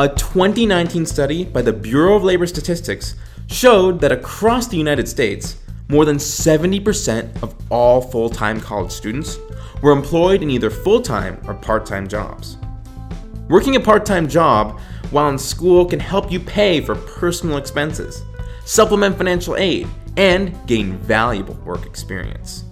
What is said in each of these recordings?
A 2019 study by the Bureau of Labor Statistics showed that across the United States, more than 70% of all full time college students were employed in either full time or part time jobs. Working a part time job while in school can help you pay for personal expenses, supplement financial aid, and gain valuable work experience.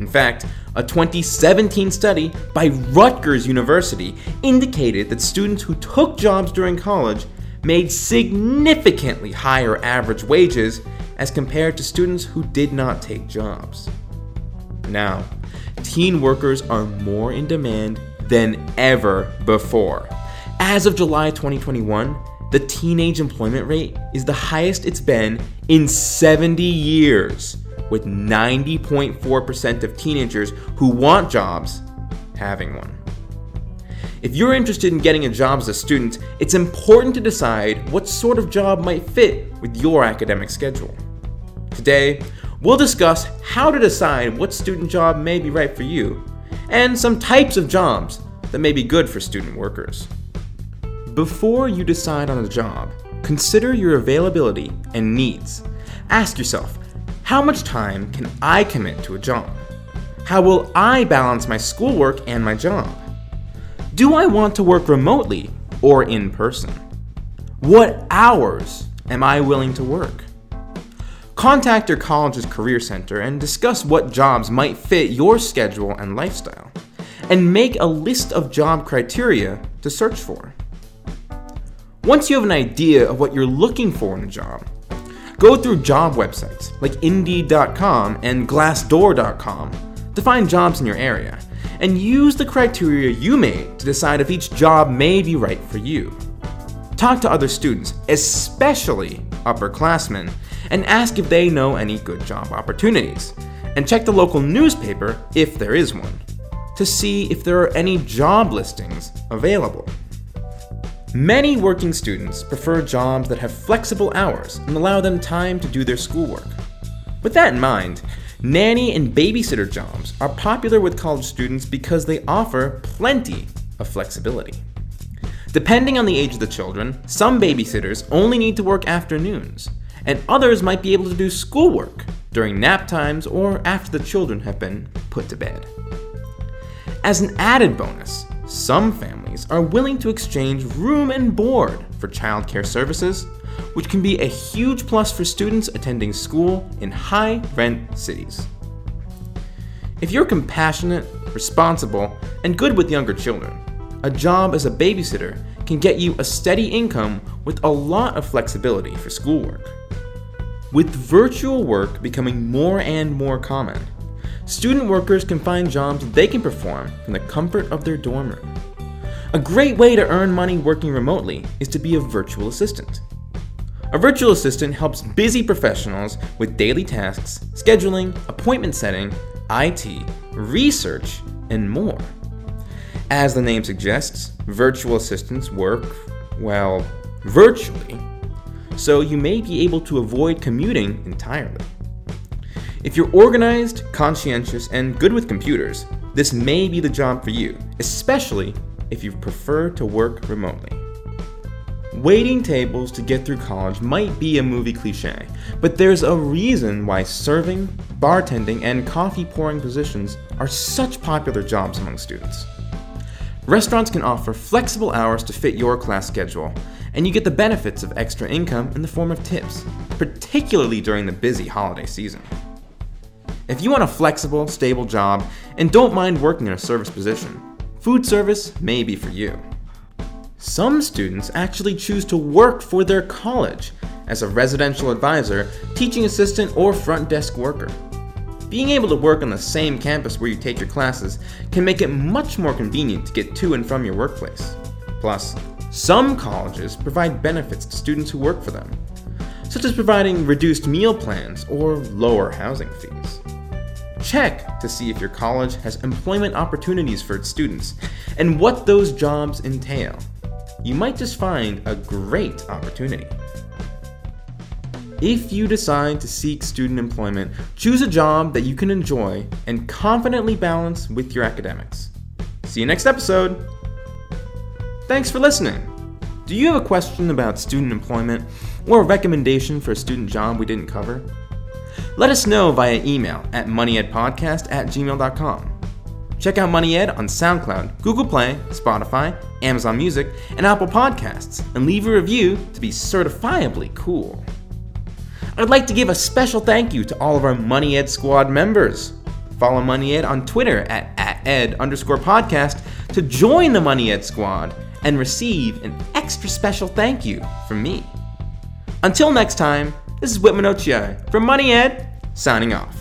In fact, a 2017 study by Rutgers University indicated that students who took jobs during college made significantly higher average wages as compared to students who did not take jobs. Now, teen workers are more in demand than ever before. As of July 2021, the teenage employment rate is the highest it's been in 70 years, with 90.4% of teenagers who want jobs having one. If you're interested in getting a job as a student, it's important to decide what sort of job might fit with your academic schedule. Today, we'll discuss how to decide what student job may be right for you, and some types of jobs that may be good for student workers. Before you decide on a job, consider your availability and needs. Ask yourself, how much time can I commit to a job? How will I balance my schoolwork and my job? Do I want to work remotely or in person? What hours am I willing to work? Contact your college's career center and discuss what jobs might fit your schedule and lifestyle, and make a list of job criteria to search for. Once you have an idea of what you're looking for in a job, go through job websites like Indeed.com and Glassdoor.com to find jobs in your area and use the criteria you made to decide if each job may be right for you. Talk to other students, especially upperclassmen, and ask if they know any good job opportunities. And check the local newspaper, if there is one, to see if there are any job listings available. Many working students prefer jobs that have flexible hours and allow them time to do their schoolwork. With that in mind, Nanny and babysitter jobs are popular with college students because they offer plenty of flexibility. Depending on the age of the children, some babysitters only need to work afternoons, and others might be able to do schoolwork during nap times or after the children have been put to bed. As an added bonus, some families are willing to exchange room and board for childcare services which can be a huge plus for students attending school in high rent cities. If you're compassionate, responsible, and good with younger children, a job as a babysitter can get you a steady income with a lot of flexibility for schoolwork. With virtual work becoming more and more common, student workers can find jobs they can perform from the comfort of their dorm room. A great way to earn money working remotely is to be a virtual assistant. A virtual assistant helps busy professionals with daily tasks, scheduling, appointment setting, IT, research, and more. As the name suggests, virtual assistants work, well, virtually, so you may be able to avoid commuting entirely. If you're organized, conscientious, and good with computers, this may be the job for you, especially if you prefer to work remotely. Waiting tables to get through college might be a movie cliche, but there's a reason why serving, bartending, and coffee pouring positions are such popular jobs among students. Restaurants can offer flexible hours to fit your class schedule, and you get the benefits of extra income in the form of tips, particularly during the busy holiday season. If you want a flexible, stable job and don't mind working in a service position, food service may be for you. Some students actually choose to work for their college as a residential advisor, teaching assistant, or front desk worker. Being able to work on the same campus where you take your classes can make it much more convenient to get to and from your workplace. Plus, some colleges provide benefits to students who work for them, such as providing reduced meal plans or lower housing fees. Check to see if your college has employment opportunities for its students and what those jobs entail you might just find a great opportunity. If you decide to seek student employment, choose a job that you can enjoy and confidently balance with your academics. See you next episode. Thanks for listening. Do you have a question about student employment or a recommendation for a student job we didn't cover? Let us know via email at moneyedpodcast at gmail.com. Check out Money Ed on SoundCloud, Google Play, Spotify, Amazon Music, and Apple Podcasts, and leave a review to be certifiably cool. I'd like to give a special thank you to all of our Money Ed Squad members. Follow Money Ed on Twitter at, at ed underscore podcast to join the Money Ed Squad and receive an extra special thank you from me. Until next time, this is Whitman Ochiai from Money Ed, signing off.